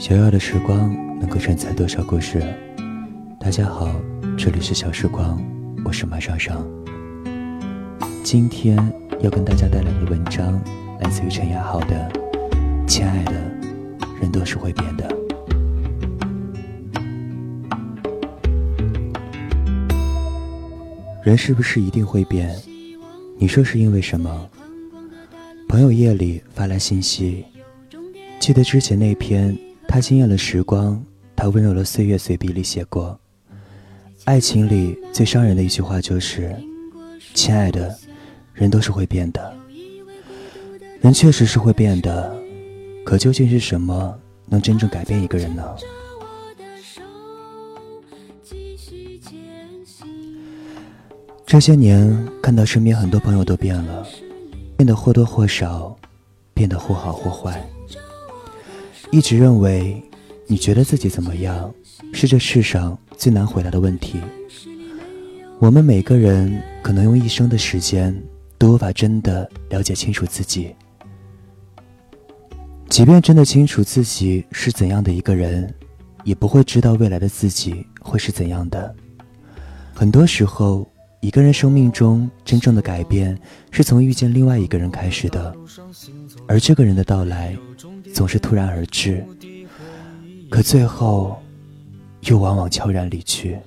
小小的时光能够承载多少故事？大家好，这里是小时光，我是马尚尚。今天要跟大家带来的文章来自于陈亚豪的《亲爱的，人都是会变的》。人是不是一定会变？你说是因为什么？朋友夜里发来信息，记得之前那篇他惊艳了时光，他温柔了岁月随笔里写过，爱情里最伤人的一句话就是：“亲爱的，人都是会变的。”人确实是会变的，可究竟是什么能真正改变一个人呢？这些年看到身边很多朋友都变了。变得或多或少，变得或好或坏。一直认为，你觉得自己怎么样，是这世上最难回答的问题。我们每个人可能用一生的时间，都无法真的了解清楚自己。即便真的清楚自己是怎样的一个人，也不会知道未来的自己会是怎样的。很多时候。一个人生命中真正的改变，是从遇见另外一个人开始的，而这个人的到来，总是突然而至，可最后，又往往悄然离去。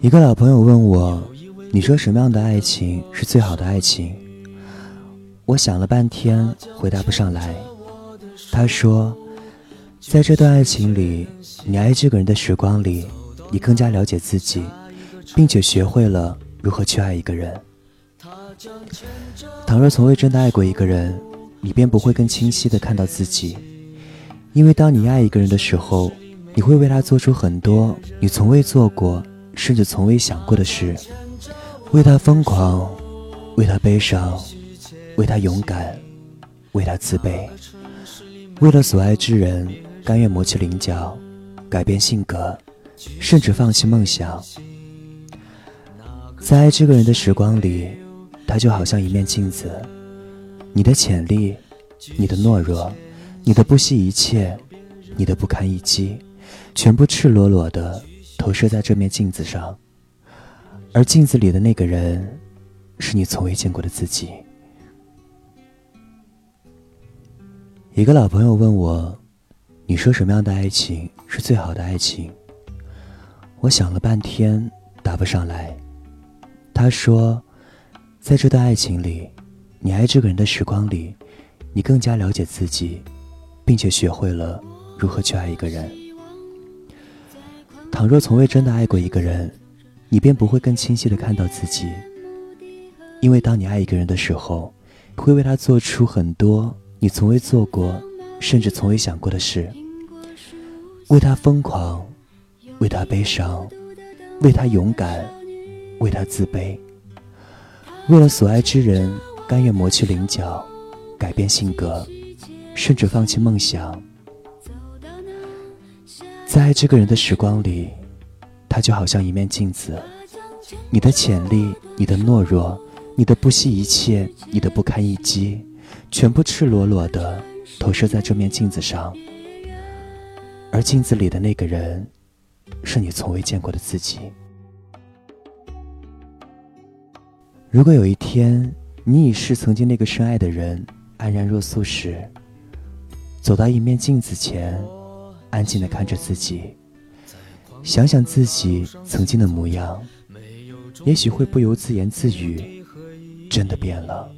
一个老朋友问我：“你说什么样的爱情是最好的爱情？”我想了半天，回答不上来。他说。在这段爱情里，你爱这个人的时光里，你更加了解自己，并且学会了如何去爱一个人。倘若从未真的爱过一个人，你便不会更清晰的看到自己。因为当你爱一个人的时候，你会为他做出很多你从未做过，甚至从未想过的事，为他疯狂，为他悲伤，为他勇敢，为他自卑，为了所爱之人。甘愿磨去棱角，改变性格，甚至放弃梦想。在爱这个人的时光里，他就好像一面镜子，你的潜力，你的懦弱，你的不惜一切，你的不堪一击，全部赤裸裸的投射在这面镜子上。而镜子里的那个人，是你从未见过的自己。一个老朋友问我。你说什么样的爱情是最好的爱情？我想了半天，答不上来。他说，在这段爱情里，你爱这个人的时光里，你更加了解自己，并且学会了如何去爱一个人。倘若从未真的爱过一个人，你便不会更清晰的看到自己。因为当你爱一个人的时候，会为他做出很多你从未做过。甚至从未想过的事，为他疯狂，为他悲伤，为他勇敢，为他自卑，为了所爱之人，甘愿磨去棱角，改变性格，甚至放弃梦想。在爱这个人的时光里，他就好像一面镜子，你的潜力，你的懦弱，你的不惜一切，你的不堪一击，全部赤裸裸的。投射在这面镜子上，而镜子里的那个人，是你从未见过的自己。如果有一天，你已是曾经那个深爱的人，安然若素时，走到一面镜子前，安静的看着自己，想想自己曾经的模样，也许会不由自言自语：真的变了。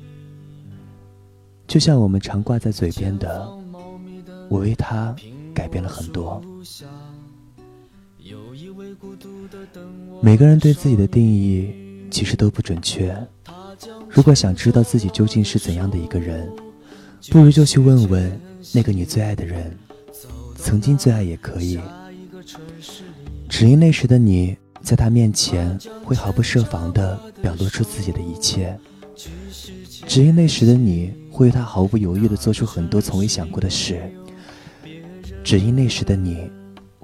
就像我们常挂在嘴边的，我为他改变了很多。每个人对自己的定义其实都不准确。如果想知道自己究竟是怎样的一个人，不如就去问问那个你最爱的人，曾经最爱也可以。只因那时的你在他面前会毫不设防地表露出自己的一切，只因那时的你。会为他毫不犹豫地做出很多从未想过的事，只因那时的你，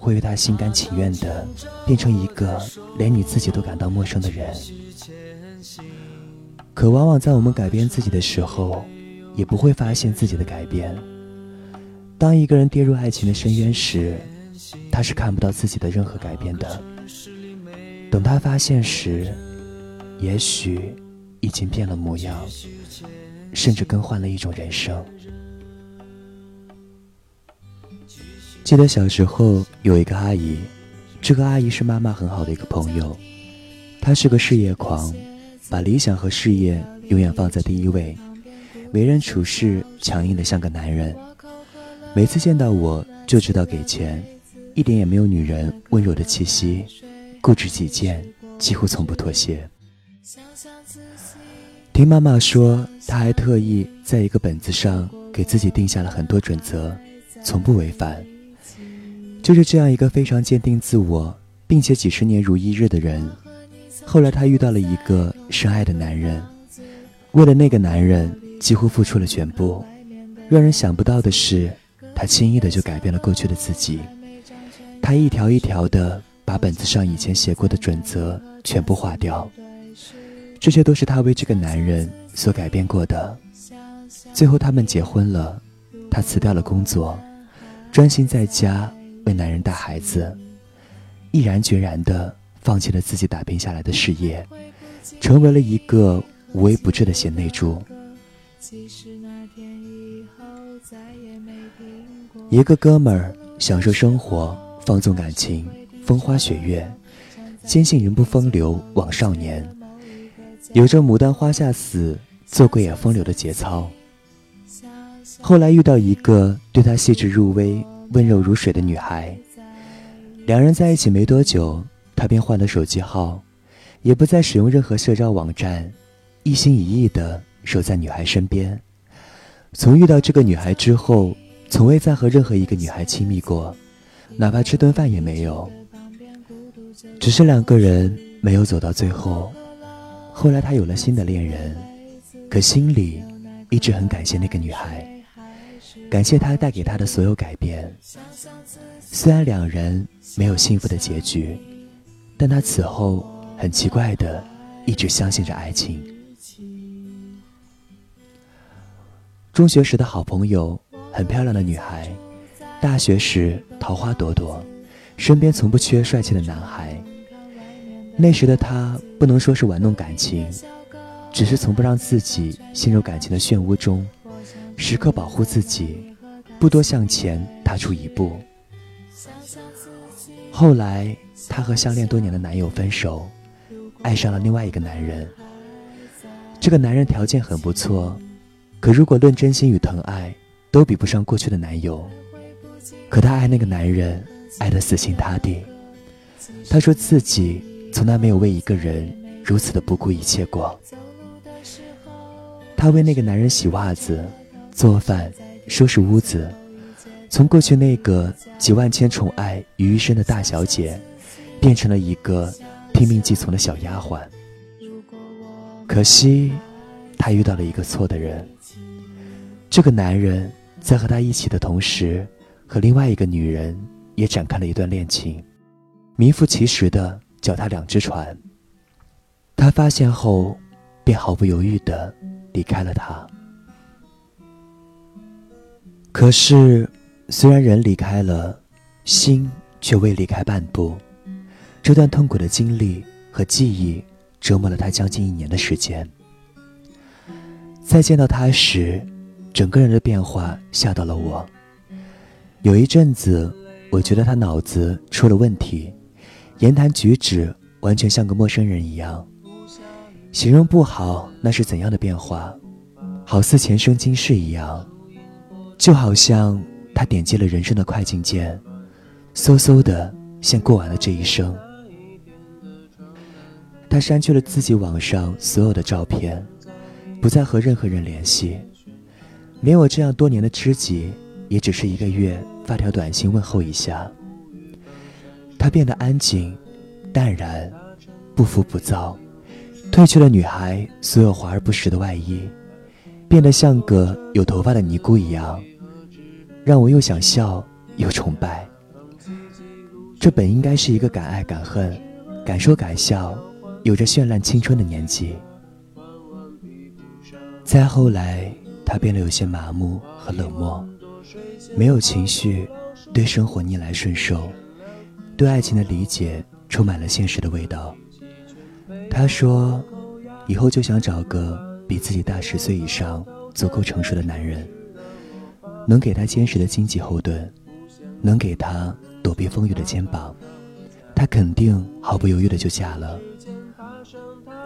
会为他心甘情愿地变成一个连你自己都感到陌生的人。可往往在我们改变自己的时候，也不会发现自己的改变。当一个人跌入爱情的深渊时，他是看不到自己的任何改变的。等他发现时，也许已经变了模样，甚至更换了一种人生。记得小时候有一个阿姨，这个阿姨是妈妈很好的一个朋友，她是个事业狂，把理想和事业永远放在第一位，为人处事强硬的像个男人。每次见到我就知道给钱，一点也没有女人温柔的气息，固执己见，几乎从不妥协。听妈妈说，她还特意在一个本子上给自己定下了很多准则，从不违反。就是这样一个非常坚定自我，并且几十年如一日的人，后来她遇到了一个深爱的男人，为了那个男人几乎付出了全部。让人想不到的是。他轻易的就改变了过去的自己，他一条一条的把本子上以前写过的准则全部划掉，这些都是他为这个男人所改变过的。最后他们结婚了，他辞掉了工作，专心在家为男人带孩子，毅然决然的放弃了自己打拼下来的事业，成为了一个无微不至的贤内助。一个哥们儿享受生活，放纵感情，风花雪月，坚信人不风流枉少年，有着牡丹花下死，做鬼也风流的节操。后来遇到一个对他细致入微、温柔如水的女孩，两人在一起没多久，他便换了手机号，也不再使用任何社交网站，一心一意的守在女孩身边。从遇到这个女孩之后。从未再和任何一个女孩亲密过，哪怕吃顿饭也没有。只是两个人没有走到最后。后来他有了新的恋人，可心里一直很感谢那个女孩，感谢他带给他的所有改变。虽然两人没有幸福的结局，但他此后很奇怪的一直相信着爱情。中学时的好朋友。很漂亮的女孩，大学时桃花朵朵，身边从不缺帅气的男孩。那时的他不能说是玩弄感情，只是从不让自己陷入感情的漩涡中，时刻保护自己，不多向前踏出一步。后来，她和相恋多年的男友分手，爱上了另外一个男人。这个男人条件很不错，可如果论真心与疼爱，都比不上过去的男友，可她爱那个男人，爱得死心塌地。她说自己从来没有为一个人如此的不顾一切过。她为那个男人洗袜子、做饭、收拾屋子，从过去那个集万千宠爱于一身的大小姐，变成了一个拼命寄从的小丫鬟。可惜，她遇到了一个错的人。这个男人。在和他一起的同时，和另外一个女人也展开了一段恋情，名副其实的脚踏两只船。他发现后，便毫不犹豫的离开了他。可是，虽然人离开了，心却未离开半步。这段痛苦的经历和记忆折磨了他将近一年的时间。再见到他时。整个人的变化吓到了我。有一阵子，我觉得他脑子出了问题，言谈举止完全像个陌生人一样。形容不好，那是怎样的变化？好似前生今世一样，就好像他点击了人生的快进键，嗖嗖的先过完了这一生。他删去了自己网上所有的照片，不再和任何人联系。连我这样多年的知己，也只是一个月发条短信问候一下。他变得安静、淡然、不浮不躁，褪去了女孩所有华而不实的外衣，变得像个有头发的尼姑一样，让我又想笑又崇拜。这本应该是一个敢爱敢恨、敢说敢笑、有着绚烂青春的年纪。再后来。他变得有些麻木和冷漠，没有情绪，对生活逆来顺受，对爱情的理解充满了现实的味道。他说：“以后就想找个比自己大十岁以上、足够成熟的男人，能给他坚实的经济后盾，能给他躲避风雨的肩膀，他肯定毫不犹豫的就嫁了。”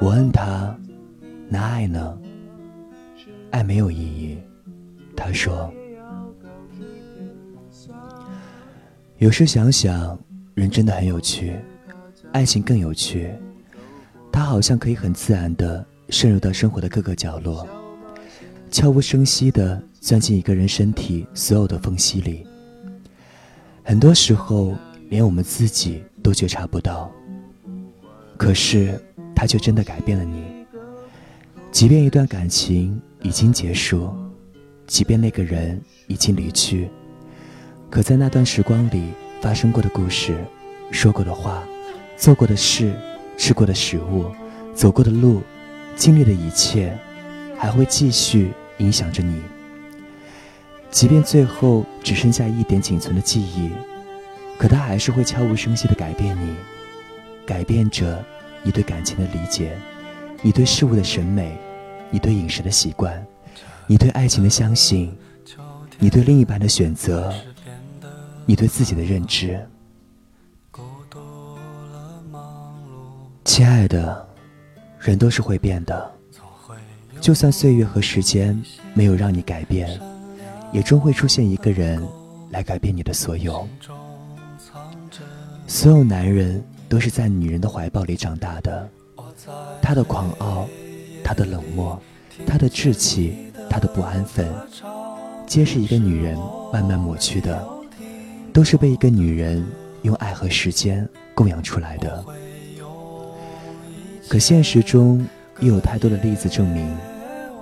我问他：“那爱呢？”爱没有意义，他说。有时想想，人真的很有趣，爱情更有趣。它好像可以很自然的渗入到生活的各个角落，悄无声息的钻进一个人身体所有的缝隙里。很多时候，连我们自己都觉察不到。可是，它却真的改变了你。即便一段感情。已经结束，即便那个人已经离去，可在那段时光里发生过的故事、说过的话、做过的事、吃过的食物、走过的路、经历的一切，还会继续影响着你。即便最后只剩下一点仅存的记忆，可它还是会悄无声息地改变你，改变着你对感情的理解，你对事物的审美。你对饮食的习惯，你对爱情的相信，你对另一半的选择，你对自己的认知。亲爱的，人都是会变的，就算岁月和时间没有让你改变，也终会出现一个人来改变你的所有。所有男人都是在女人的怀抱里长大的，他的狂傲。他的冷漠，他的志气，他的不安分，皆是一个女人慢慢抹去的，都是被一个女人用爱和时间供养出来的。可现实中又有太多的例子证明，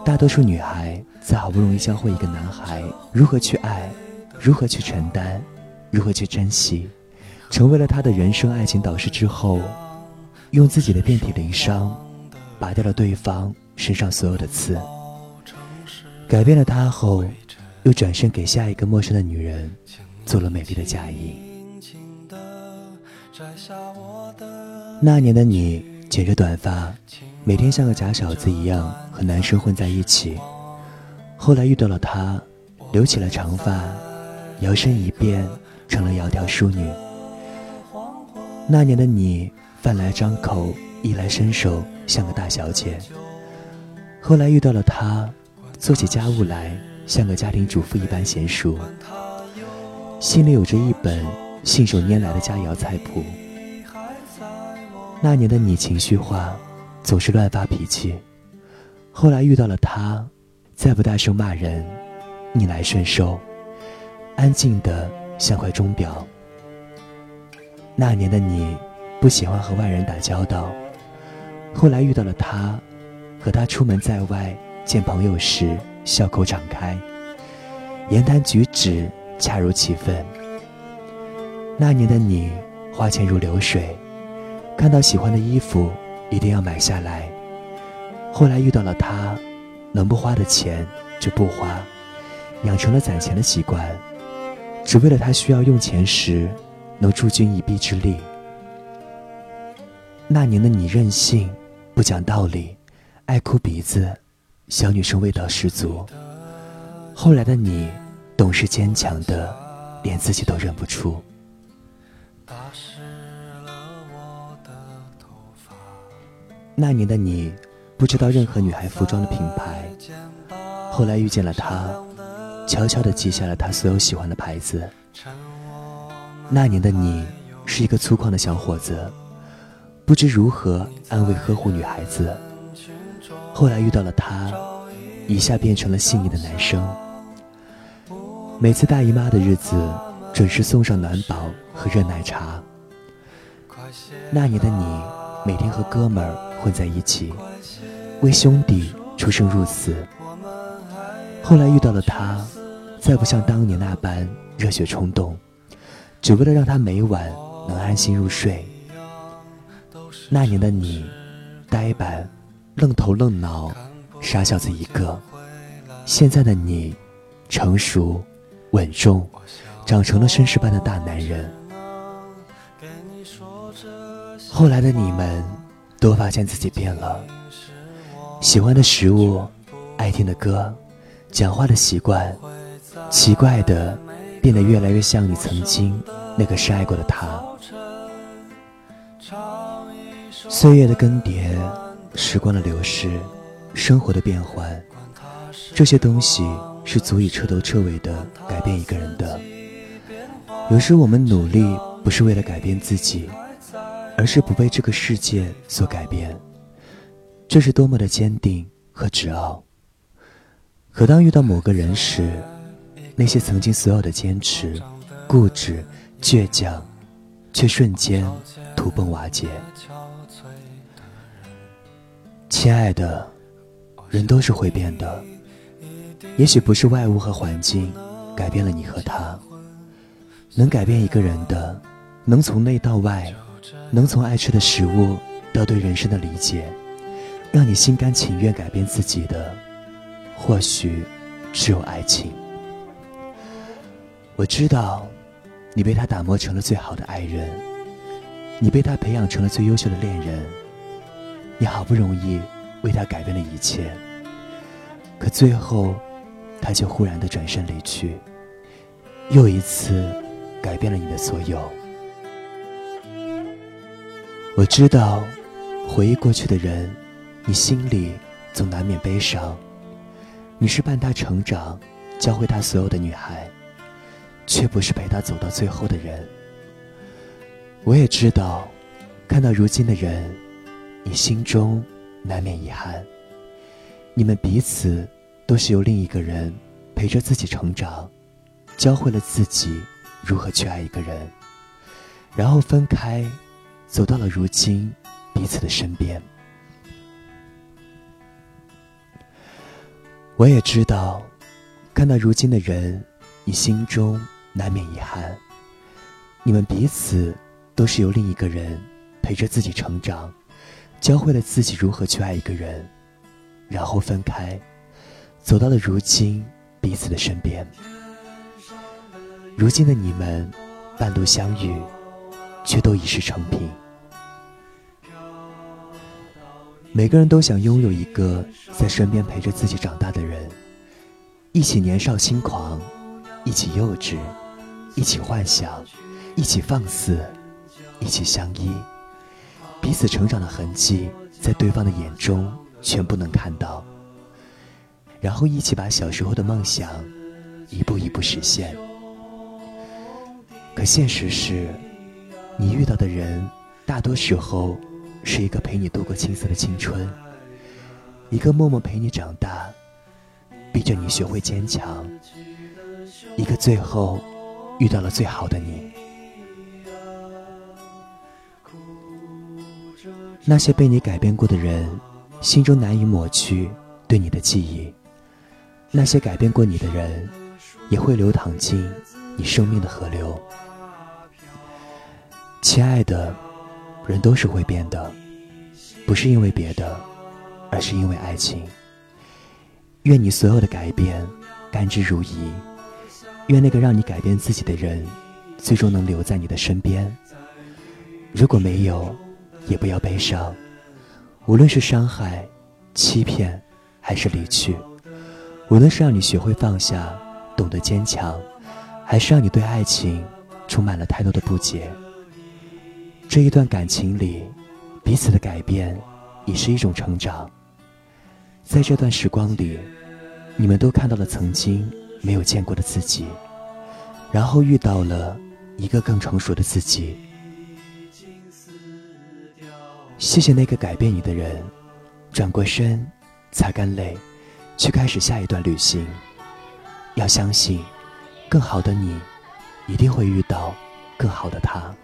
大多数女孩在好不容易教会一个男孩如何去爱，如何去承担，如何去珍惜，成为了他的人生爱情导师之后，用自己的遍体鳞伤。拔掉了对方身上所有的刺，改变了他后，又转身给下一个陌生的女人做了美丽的嫁衣。那年的你剪着短发，每天像个假小子一样和男生混在一起。后来遇到了他，留起了长发，摇身一变成了窈窕淑女。那年的你，饭来张口。衣来伸手，像个大小姐。后来遇到了他，做起家务来像个家庭主妇一般娴熟。心里有着一本信手拈来的佳肴菜谱。那年的你情绪化，总是乱发脾气。后来遇到了他，再不大声骂人，逆来顺受，安静的像块钟表。那年的你，不喜欢和外人打交道。后来遇到了他，和他出门在外见朋友时，笑口常开，言谈举止恰如其分。那年的你，花钱如流水，看到喜欢的衣服一定要买下来。后来遇到了他，能不花的钱就不花，养成了攒钱的习惯，只为了他需要用钱时能助君一臂之力。那年的你任性，不讲道理，爱哭鼻子，小女生味道十足。后来的你，懂事坚强的，连自己都认不出。那年的你，不知道任何女孩服装的品牌。后来遇见了他，悄悄地记下了他所有喜欢的牌子。那年的你，是一个粗犷的小伙子。不知如何安慰呵护女孩子，后来遇到了他，一下变成了细腻的男生。每次大姨妈的日子，准时送上暖宝和热奶茶。那年的你，每天和哥们儿混在一起，为兄弟出生入死。后来遇到了他，再不像当年那般热血冲动，只为了让他每晚能安心入睡。那年的你，呆板、愣头愣脑、傻小子一个，现在的你，成熟、稳重，长成了绅士般的大男人。后来的你们，都发现自己变了，喜欢的食物、爱听的歌、讲话的习惯，奇怪的，变得越来越像你曾经那个深爱过的他。岁月的更迭，时光的流逝，生活的变换，这些东西是足以彻头彻尾的改变一个人的。有时我们努力不是为了改变自己，而是不被这个世界所改变。这是多么的坚定和执傲。可当遇到某个人时，那些曾经所有的坚持、固执、倔强，却瞬间土崩瓦解。亲爱的，人都是会变的。也许不是外物和环境改变了你和他，能改变一个人的，能从内到外，能从爱吃的食物到对人生的理解，让你心甘情愿改变自己的，或许只有爱情。我知道，你被他打磨成了最好的爱人，你被他培养成了最优秀的恋人。你好不容易为他改变了一切，可最后，他却忽然的转身离去，又一次改变了你的所有。我知道，回忆过去的人，你心里总难免悲伤。你是伴他成长、教会他所有的女孩，却不是陪他走到最后的人。我也知道，看到如今的人。你心中难免遗憾。你们彼此都是由另一个人陪着自己成长，教会了自己如何去爱一个人，然后分开，走到了如今彼此的身边。我也知道，看到如今的人，你心中难免遗憾。你们彼此都是由另一个人陪着自己成长。教会了自己如何去爱一个人，然后分开，走到了如今彼此的身边。如今的你们，半路相遇，却都已是成品。每个人都想拥有一个在身边陪着自己长大的人，一起年少轻狂，一起幼稚，一起幻想，一起放肆，一起相依。彼此成长的痕迹，在对方的眼中全部能看到，然后一起把小时候的梦想一步一步实现。可现实是，你遇到的人大多时候是一个陪你度过青涩的青春，一个默默陪你长大，逼着你学会坚强，一个最后遇到了最好的你。那些被你改变过的人，心中难以抹去对你的记忆；那些改变过你的人，也会流淌进你生命的河流。亲爱的，人都是会变的，不是因为别的，而是因为爱情。愿你所有的改变甘之如饴，愿那个让你改变自己的人，最终能留在你的身边。如果没有，也不要悲伤，无论是伤害、欺骗，还是离去，无论是让你学会放下、懂得坚强，还是让你对爱情充满了太多的不解，这一段感情里，彼此的改变已是一种成长。在这段时光里，你们都看到了曾经没有见过的自己，然后遇到了一个更成熟的自己。谢谢那个改变你的人，转过身，擦干泪，去开始下一段旅行。要相信，更好的你，一定会遇到更好的他。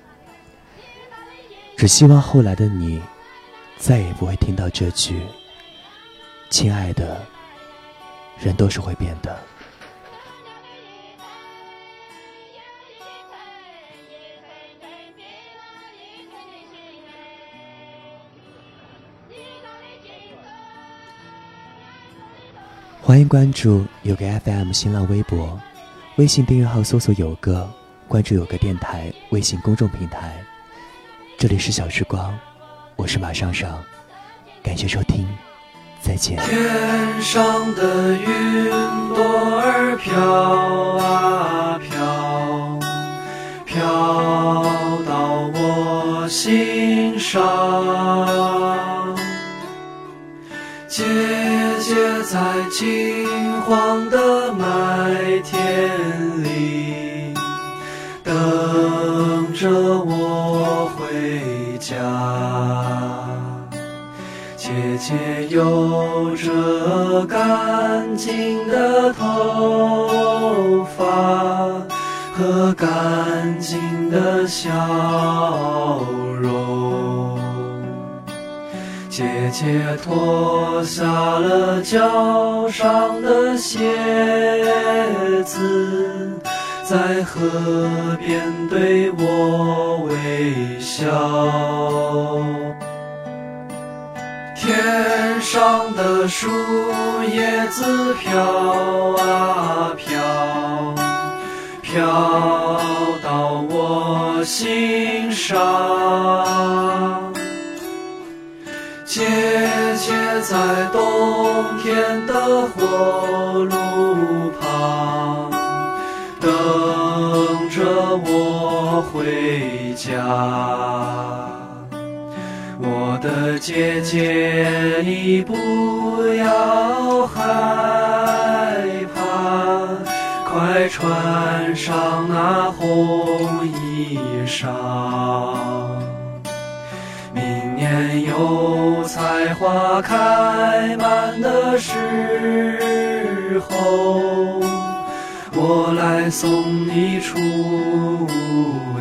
只希望后来的你，再也不会听到这句：“亲爱的，人都是会变的。”欢迎关注有个 FM 新浪微博，微信订阅号搜索“有个”，关注有个电台微信公众平台。这里是小时光，我是马上上，感谢收听，再见。天上的云朵儿飘啊飘，飘到我心上。姐姐在金黄的麦田里等着姐姐有着干净的头发和干净的笑容。姐姐脱下了脚上的鞋子，在河边对我微笑。天上的树叶子飘啊飘，飘到我心上。姐姐在冬天的火炉旁等着我回家。我的姐姐，你不要害怕，快穿上那红衣裳。明年油菜花开满的时候，我来送你出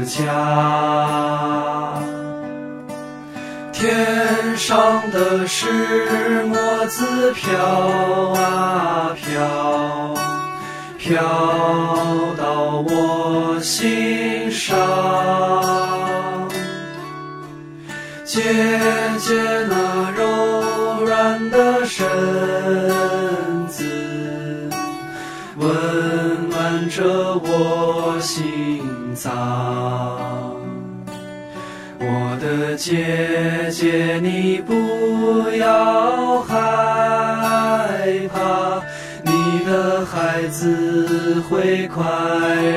家。天上的石磨子飘啊飘，飘到我心上。姐姐那柔软的身子，温暖着我心脏。的姐姐，你不要害怕，你的孩子会快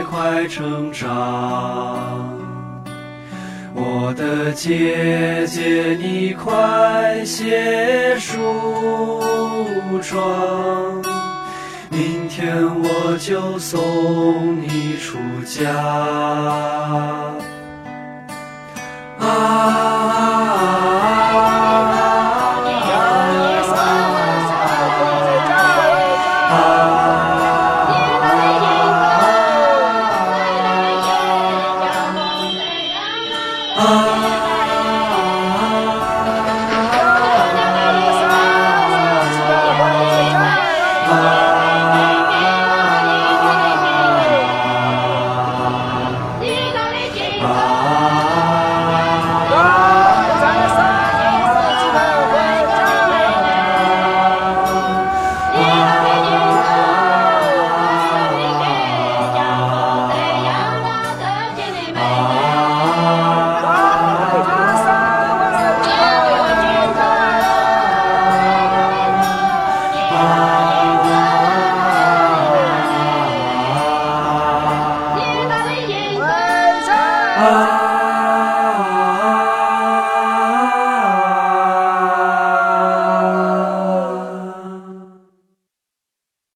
快成长。我的姐姐，你快些梳妆，明天我就送你出家。ah.